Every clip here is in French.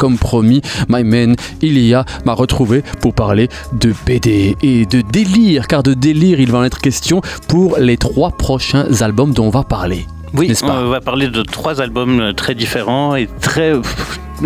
comme promis, My Man Ilia m'a retrouvé pour parler de BD et de délire, car de délire il va en être question pour les trois prochains albums dont on va parler. Oui, on va parler de trois albums euh, très différents et très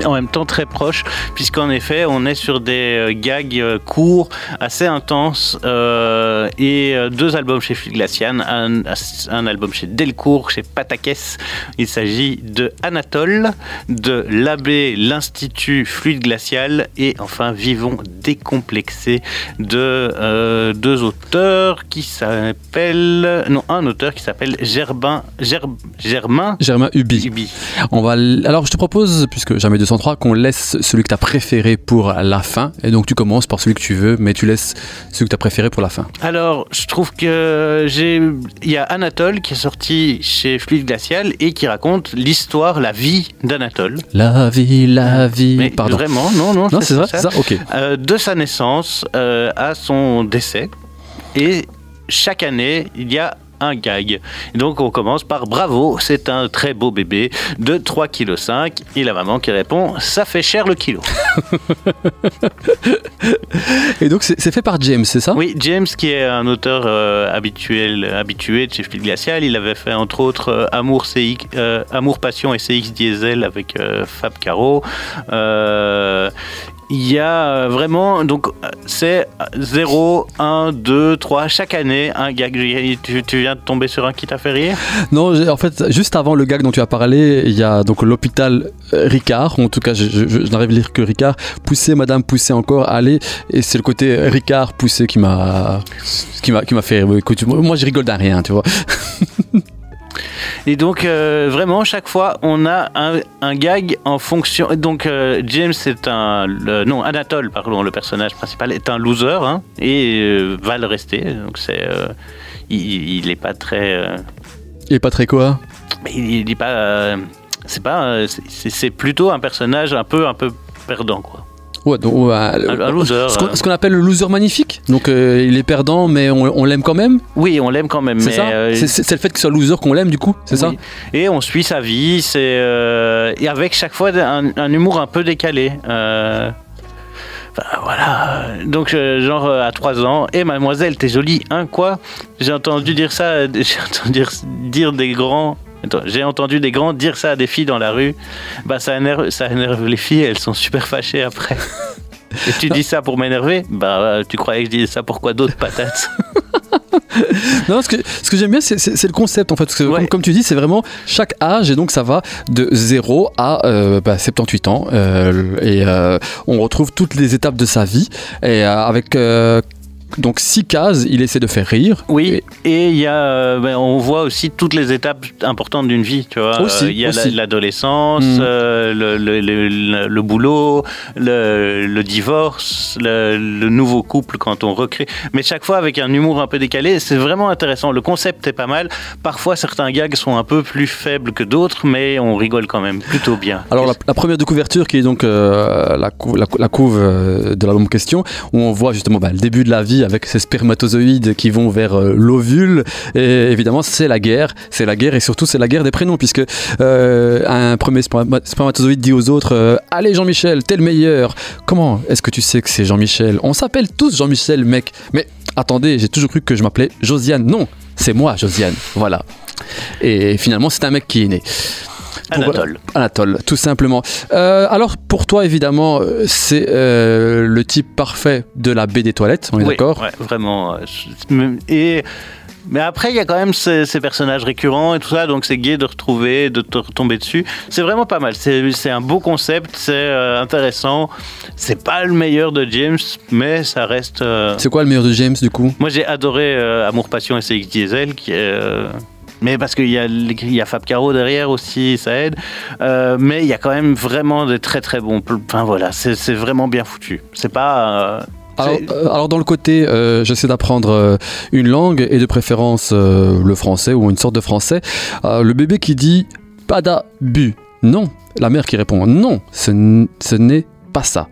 en même temps très proches, puisqu'en effet, on est sur des euh, gags euh, courts, assez intenses, euh, et deux albums chez Glacian, un, un album chez Delcourt, chez Patakès. Il s'agit de Anatole, de l'abbé, l'Institut Fluide Glacial, et enfin Vivons décomplexés de euh, deux auteurs qui s'appellent. Non, un auteur qui s'appelle Gerbin, Gerb- Germain Germain Ubi. Ubi. On va Alors je te propose, puisque jamais 203, qu'on laisse celui que tu as préféré pour la fin. Et donc tu commences par celui que tu veux, mais tu laisses celui que tu as préféré pour la fin. Alors, je trouve que j'ai. Il y a Anatole qui est sorti chez Fluide Glacial et qui raconte l'histoire, la vie d'Anatole. La vie, la vie. Mais Pardon. vraiment, non, non, Non, c'est vrai, c'est ça Ok. Euh, de sa naissance euh, à son décès. Et chaque année, il y a un gag. Et donc on commence par bravo, c'est un très beau bébé de 3,5 kg. Et la maman qui répond ça fait cher le kilo. Et donc c'est fait par James, c'est ça? Oui, James qui est un auteur euh, habituel, habitué de chez Fluide Glacial, il avait fait entre autres euh, Amour, CX, euh, Amour, Passion et CX Diesel avec euh, Fab Caro. Euh, il y a euh, vraiment, donc euh, c'est 0, 1, 2, 3, chaque année, un gag. Tu, viens de tomber sur un qui t'a fait rire? Non, en fait, juste avant le gag dont tu as parlé, il y a donc l'hôpital euh, Ricard, en tout cas, je, n'arrive à lire que Ricard. Poussez, madame, poussez encore, allez. Et c'est le côté Ricard poussé qui m'a qui m'a fait. Écoute, moi, moi, je rigole d'un rien, tu vois. Et donc, euh, vraiment, chaque fois, on a un, un gag en fonction. Donc, euh, James est un. le- non, Anatole, pardon, le personnage principal, est un loser hein, et euh, va le rester. Donc, c'est. euh, il, il est pas très. Il est pas très quoi il, il est pas. c'est pas. c'est plutôt un personnage un peu, un peu perdant, quoi. Ouais, donc, ouais, Un, un loser. Ce qu'on euh. ce qu'on appelle le loser magnifique. Donc euh, il est perdant, mais on, on l'aime quand même. Oui, on l'aime quand même. C'est mais, ça euh, C'est- C'est c'est le fait qu'il soit loser qu'on l'aime, du coup C'est ça. Et on suit sa vie, c'est euh, et avec chaque fois un, un humour un peu décalé. Voilà. Donc euh, genre euh, à 3 ans, et mademoiselle, t'es jolie, hein quoi? J'ai entendu dire ça, j'ai entendu dire, dire des grands. J'ai entendu des grands dire ça à des filles dans la rue. Bah ça énerve, ça énerve les filles, elles sont super fâchées après. Et tu dis ça pour m'énerver? Bah euh, tu croyais que je disais ça pour quoi d'autre patates Non, ce que, ce que j'aime bien, c'est- le concept en fait. Parce que, Ouais. comme, comme tu dis, c'est vraiment chaque âge et donc ça va de 0 à euh, bah, 78 ans. euh, et euh, on retrouve toutes les étapes de sa vie. Et avec donc 6 cases, il essaie de faire rire. Oui, et il y a, euh, ben, on voit aussi toutes les étapes importantes d'une vie, tu vois. Aussi, Il y a l'adolescence, Mm. euh, le, le- le- le- le boulot, le, divorce, le, nouveau couple quand on recrée. Mais chaque fois avec un humour un peu décalé, c'est vraiment intéressant. Le concept est pas mal. Parfois, certains gags sont un peu plus faibles que d'autres, mais on rigole quand même plutôt bien. Alors la, la première de couverture qui est donc euh, la, cou- la cou- la couve de l'album en question où on voit justement bah, le début de la vie avec ces spermatozoïdes qui vont vers euh, l'ovule. Et évidemment c'est la guerre c'est la guerre et surtout c'est la guerre des prénoms puisque euh, un premier sperma- spermatozoïde dit aux autres euh, allez Jean-Michel t'es le meilleur. Comment est-ce que tu sais que c'est Jean-Michel? On s'appelle tous Jean-Michel mec. Mais attendez j'ai toujours cru que je m'appelais Josiane. Non c'est moi Josiane. Voilà. Et finalement c'est un mec qui est né Anatole. Anatole, tout simplement. Euh, alors, pour toi, évidemment, euh, c'est euh, le type parfait de la baie des toilettes, on est Oui, d'accord ouais, vraiment. Et mais après, il y a quand même ces, ces personnages récurrents et tout ça, donc c'est gai de retrouver, de te retomber dessus. C'est vraiment pas mal. C'est un beau concept, c'est euh, intéressant. C'est pas le meilleur de James, mais ça reste. euh, C'est quoi le meilleur de James, du coup? Moi, j'ai adoré euh, Amour, Passion et CX Diesel, qui est. Mais parce qu'il y, a y a Fab Caro derrière aussi, ça aide. Euh, mais il y a quand même vraiment des très très bons. Enfin voilà, c'est c'est vraiment bien foutu. C'est pas. euh, alors, euh, alors, dans le côté, euh, j'essaie d'apprendre une langue et de préférence le français ou une sorte de français. Le bébé qui dit pada bu, non. La mère qui répond non, ce, n- ce n'est pas ça.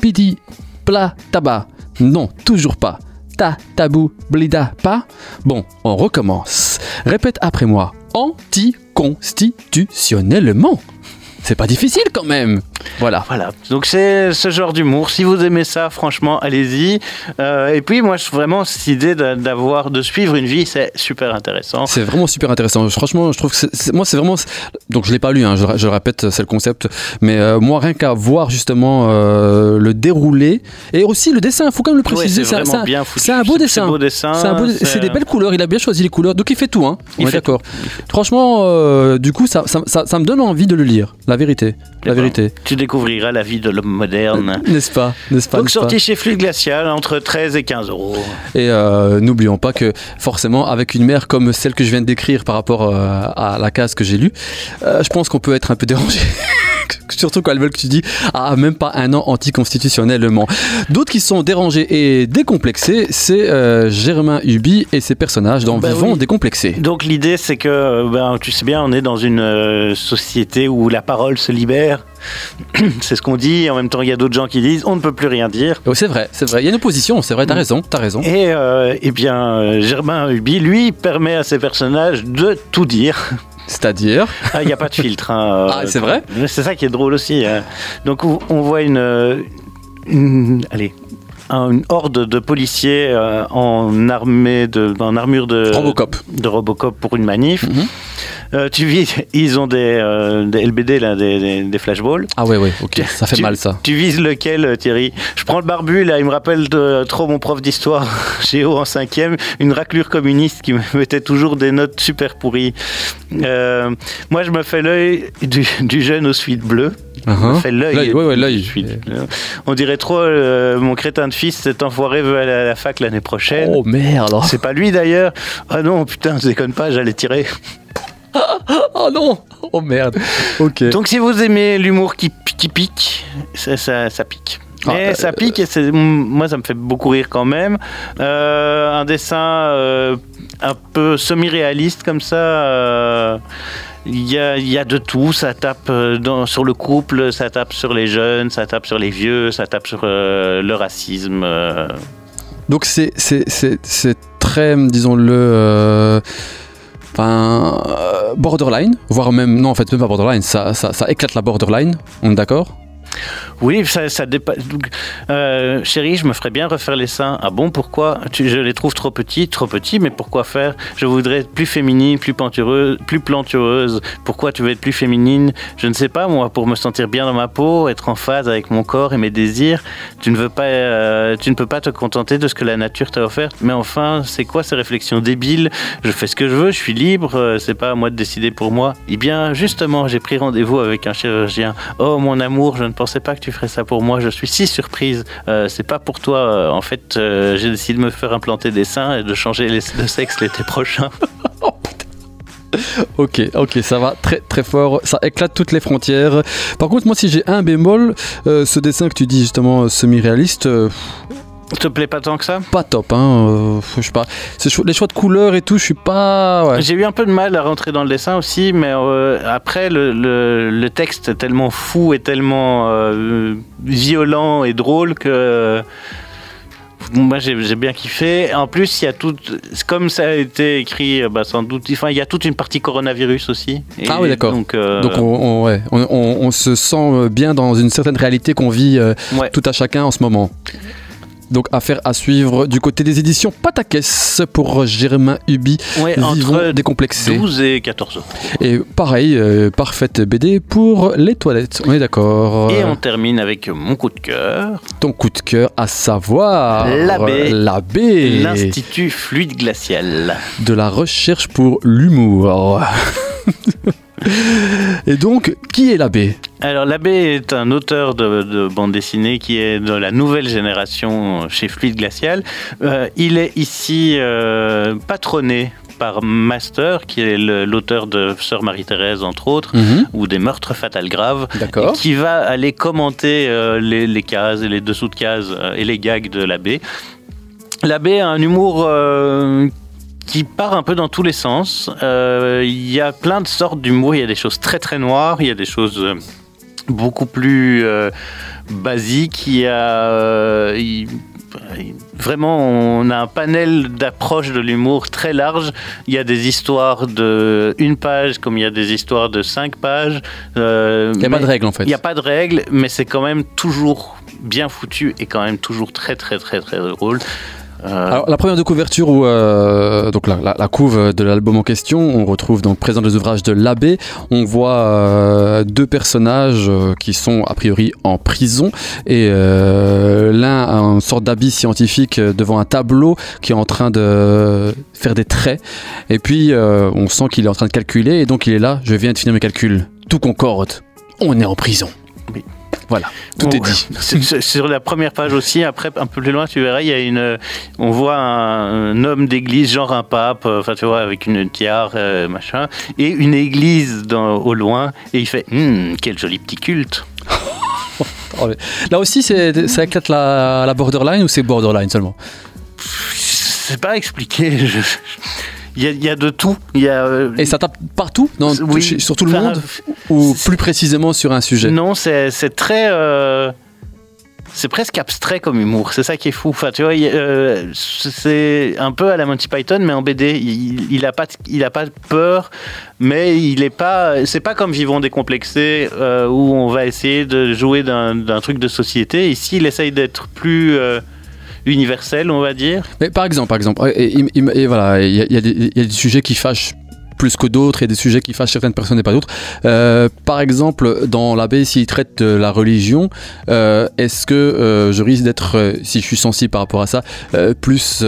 Pidi pla tabac, non, toujours pas. Ta tabou blida pas. Bon, on recommence. Répète après moi. Anticonstitutionnellement. C'est pas difficile quand même. Voilà. Voilà. Donc c'est ce genre d'humour. Si vous aimez ça, franchement, allez-y. Euh, et puis moi, je- vraiment, cette idée d'avoir, de suivre une vie, c'est super intéressant. C'est vraiment super intéressant. Franchement, je trouve que moi, c'est vraiment. Donc, je l'ai pas lu. hein, je, répète, c'est le concept. Mais euh, moi, rien qu'à voir justement euh, le déroulé et aussi le dessin. Il faut quand même le préciser. c'est c'est un- bien foutu. un beau dessin. C'est beau dessin. C'est des belles couleurs. Il a bien choisi les couleurs. Donc, il fait tout. Hein. Il On est d'accord. Franchement, du coup, ça, ça, ça- ça me donne envie de le lire. La vérité. La vérité. Tu découvriras la vie de l'homme moderne. N'est-ce pas N'est-ce pas Donc sorti chez Fluide Glacial entre 13 et 15 euros. Et euh, n'oublions pas que forcément, avec une mère comme celle que je viens de décrire par rapport euh, à la case que j'ai lue, euh, je pense qu'on peut être un peu dérangé. Surtout quand elle veut que tu dis ah même pas un an anticonstitutionnellement. D'autres qui sont dérangés et décomplexés, c'est euh, Germain Hubi et ses personnages dans Bah Vivons oui. décomplexés. Donc l'idée c'est que, euh, ben, tu sais bien, on est dans une euh, société où la parole se libère. c'est ce qu'on dit. En même temps, il y a d'autres gens qui disent on ne peut plus rien dire. Oh, c'est vrai, c'est vrai. Il y a une opposition, c'est vrai. T'as raison, t'as raison. Et euh, eh bien, Germain Hubi, lui, permet à ses personnages de tout dire. C'est-à-dire, Ah, Il n'y a pas de filtre. hein, Ah, euh, c'est vrai C'est ça qui est drôle aussi. hein. Donc on voit une, euh, une- allez, une horde de policiers euh, en armée de, en armure de Robocop. de Robocop pour une manif. Mhm. Euh, tu vis, ils ont des, euh, des LBD là, des, des, des flashballs. Ah ouais, ouais, ok, ça fait Tu- mal ça. Tu vises lequel, Thierry? Je prends le barbu, là, il me rappelle de- trop mon prof d'histoire, Géo en cinquième, une raclure communiste qui me mettait toujours des notes super pourries. Moi, je me fais l'œil du, du jeune aux suites bleues. Me Uh-huh. fais l'œil. Ouais, ouais, l'œil. bleu. On dirait trop, euh, mon crétin de fils, cet enfoiré veut aller à la fac l'année prochaine. Oh merde. C'est pas lui d'ailleurs. Ah non, putain, je déconne pas, j'allais tirer. Oh non Oh merde. Ok. Donc si vous aimez l'humour qui, qui pique, ça, ça, ça pique. Ah, Mais euh, ça pique et c'est- moi ça me fait beaucoup rire quand même. Euh, un dessin euh, un peu semi-réaliste comme ça. euh, il y, a, de tout, ça tape euh, sur le couple, ça tape sur les jeunes, ça tape sur les vieux, ça tape sur euh, le racisme. euh. Donc c'est très disons-le euh, enfin borderline, voire même non en fait même pas borderline, ça éclate la borderline. On est d'accord? Oui, ça, ça dépasse. euh, chérie, je me ferais bien refaire les seins. Ah bon, pourquoi? Je les trouve trop petits, trop petits, mais pourquoi faire? Je voudrais être plus féminine, plus plantureuse, plus plantureuse. Pourquoi tu veux être plus féminine? Je ne sais pas, moi, pour me sentir bien dans ma peau, être en phase avec mon corps et mes désirs. Tu ne veux pas, euh, tu ne peux pas te contenter de ce que la nature t'a offert. Mais enfin, c'est quoi ces réflexions débiles? Je fais ce que je veux, je suis libre. euh, C'est pas à moi de décider pour moi. Eh bien, justement, j'ai pris rendez-vous avec un chirurgien. Oh, mon amour, je ne pensais pas que tu ferais ça pour moi. Je suis si surprise. Euh, c'est pas pour toi. Euh, En fait, euh, j'ai décidé de me faire implanter des seins et de changer de sexe l'été prochain. Ok, ok, ça va très très fort, ça éclate toutes les frontières. Par contre, moi si j'ai un bémol, ce dessin que tu dis justement semi-réaliste, te plaît pas tant que ça? Pas top, hein. euh, je sais pas. Les choix de couleurs et tout, je suis pas. Ouais. J'ai eu un peu de mal à rentrer dans le dessin aussi, mais euh, après, le, le- le texte est tellement fou et tellement euh, violent et drôle que. Moi j'ai bien kiffé. En plus, il y a tout, comme ça a été écrit, bah, sans doute, enfin, il y a toute une partie coronavirus aussi. Et Ah oui, d'accord. Donc, euh, Donc on, on- ouais, on, on- on se sent bien dans une certaine réalité qu'on vit euh, ouais. tout à chacun en ce moment. Donc affaire à suivre du côté des éditions Patakès pour Germain Hubi, Ouais, Vivons entre décomplexés. 12 et 14 euros. Et pareil, euh, parfaite BD pour les toilettes. On est d'accord. Et on termine avec mon coup de cœur, Ton coup de cœur, à savoir L'abbé. l'abbé l'Institut Fluide Glacial. de la recherche pour l'humour. Et donc, qui est l'abbé Alors l'abbé est un auteur de, de bande dessinée qui est de la nouvelle génération chez Fluide Glacial. Euh, il est ici euh, patronné par Master, qui est l'auteur de Sœur Marie-Thérèse, entre autres, ou des meurtres fatals graves, qui va aller commenter euh, les, les cases et les dessous de cases euh, et les gags de l'abbé. L'abbé a un humour euh, qui part un peu dans tous les sens. Euh, Il y a plein de sortes d'humour. Il y a des choses très très noires, il y a des choses euh, beaucoup plus euh, basiques. Il y a, vraiment, on a un panel d'approche de l'humour très large. Il y a des histoires de une page, comme il y a des histoires de cinq pages. Euh, il n'y a pas de règle en fait. Il n'y a pas de règle, mais c'est quand même toujours bien foutu et quand même toujours très très très très drôle. Euh, Alors, la première de couverture, où, euh, donc la, la, couve de l'album en question, on retrouve donc présent des ouvrages de l'abbé. On voit euh, deux personnages qui sont a priori en prison et l'un a une sorte d'habit scientifique devant un tableau qui est en train de faire des traits. Et puis on sent qu'il est en train de calculer et donc il est là. Je viens de finir mes calculs. Tout concorde. On est en prison. Oui. Voilà, tout est dit. Sur la première page aussi, après un peu plus loin, tu verras, il y a une, on voit un, homme d'église, genre un pape, euh, enfin tu vois, avec une tiare, euh, machin, et une église dans, au loin, et il fait, hum, quel joli petit culte. Là aussi, c'est, ça éclate la, la borderline ou c'est borderline seulement? C'est pas expliqué. Je, il y, a de tout. Y a, euh, Et ça tape partout dans, Sur tout le monde Ou plus précisément sur un sujet? Non, c'est très. Euh, c'est presque abstrait comme humour, c'est ça qui est fou. Enfin, tu vois, euh, c'est un peu à la Monty Python, mais en BD. Il, il a pas, il a pas peur, mais il est pas. C'est pas comme Vivons décomplexé où on va essayer de jouer d'un truc de société. Ici, il essaye d'être plus universel, on va dire. Mais par exemple, par exemple, et, voilà, il y, a des sujets qui fâchent plus que d'autres et des sujets qui fâchent certaines personnes et pas d'autres. Euh, par exemple, dans l'abbé, s'il traite de la religion, euh, est-ce que euh, je risque d'être, si je suis sensible par rapport à ça, plus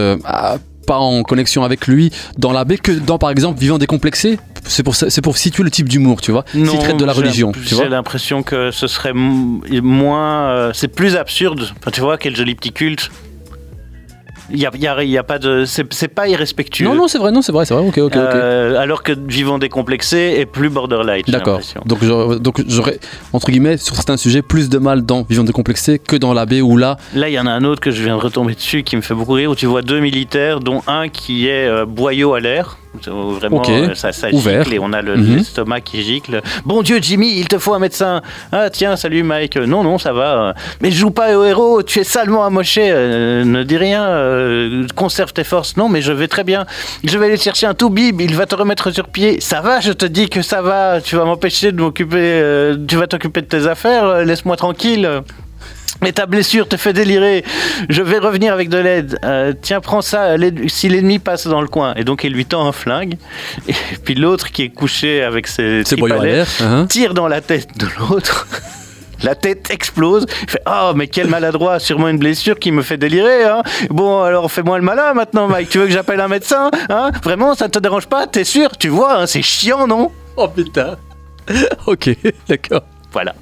pas en connexion avec lui dans l'abbé que dans, par exemple, Vivant décomplexé? C'est pour, c'est pour situer le type d'humour, tu vois S'il traite de la religion, J'ai l'impression que ce serait moins... c'est plus absurde. tu vois, quel joli petit culte. Il y a, y a, pas de, c'est pas irrespectueux. Non, non, c'est vrai, non, c'est vrai, c'est vrai. Ok, ok, euh, alors que Vivant décomplexé est plus borderline. D'accord. Donc, donc j'aurais entre guillemets sur certains sujets plus de mal dans Vivant décomplexé que dans l'abbé ou là. Là, il y en a un autre que je viens de retomber dessus qui me fait beaucoup rire où tu vois deux militaires, dont un qui est euh, boyau à l'air Vraiment, euh, ça, ça gicle et on a mhm. l'estomac qui gicle. Bon Dieu, Jimmy, il te faut un médecin. Ah tiens, salut Mike. Non, non, ça va. Mais je joue pas au héros. Tu es salement amoché. Euh, ne dis rien. Euh, conserve tes forces. Non, mais je vais très bien. Je vais aller chercher un toubib. Il va te remettre sur pied. Ça va. Je te dis que ça va. Tu vas m'empêcher de m'occuper. tu vas t'occuper de tes affaires. Laisse-moi tranquille. Mais ta blessure te fait délirer. Je vais revenir avec de l'aide. Euh, tiens, prends ça. Si l'ennemi passe dans le coin, et donc il lui tend un flingue. Et puis l'autre qui est couché avec ses, ses uh-huh. tire dans la tête de l'autre. La tête explose. Il fait Oh, mais quel maladroit, sûrement une blessure qui me fait délirer. Hein. Bon, alors fais-moi le malin maintenant, Mike. Tu veux que j'appelle un médecin hein? Vraiment, ça ne te dérange pas? T'es sûr? Tu vois, hein, c'est chiant, non? Oh putain. ok, d'accord. Voilà.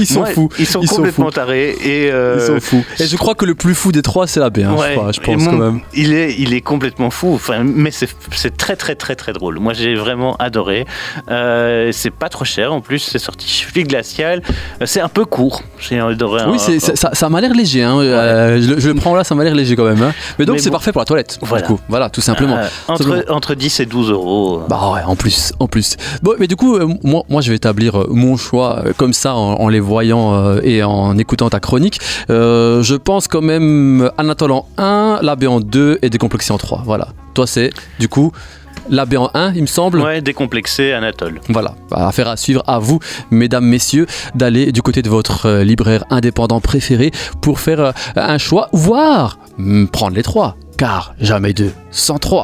Ils sont fous. Ils sont complètement tarés. Et euh, Ils sont fous. Et je crois que le plus fou des trois, c'est la B, hein, je, pense quand même. Il est, il est complètement fou. Enfin, mais c'est très, très, très, très drôle. Moi, j'ai vraiment adoré. Euh, c'est pas trop cher en plus. C'est sorti chez Glacial. Euh, c'est un peu court. J'ai adoré. Oui, ça, ça m'a l'air léger. Hein. je, le prends là, ça m'a l'air léger quand même. Hein. Mais donc, c'est parfait pour la toilette. Voilà. Du coup. Voilà, tout simplement. entre, entre 10 et 12 euros. Bah ouais, en plus. En plus. Bon, mais du coup, moi, moi, je vais établir mon choix comme ça en, les voyant euh, et en écoutant ta chronique. Euh, je pense quand même Anatole en 1, l'abbé en 2 et décomplexé en 3. Voilà. Toi, c'est du coup l'abbé en 1, il me semble. Ouais, décomplexé, Anatole. Voilà, bah, affaire à suivre à vous, mesdames, messieurs, d'aller du côté de votre euh, libraire indépendant préféré pour faire un choix, voire mm, prendre les trois, car jamais deux sans trois.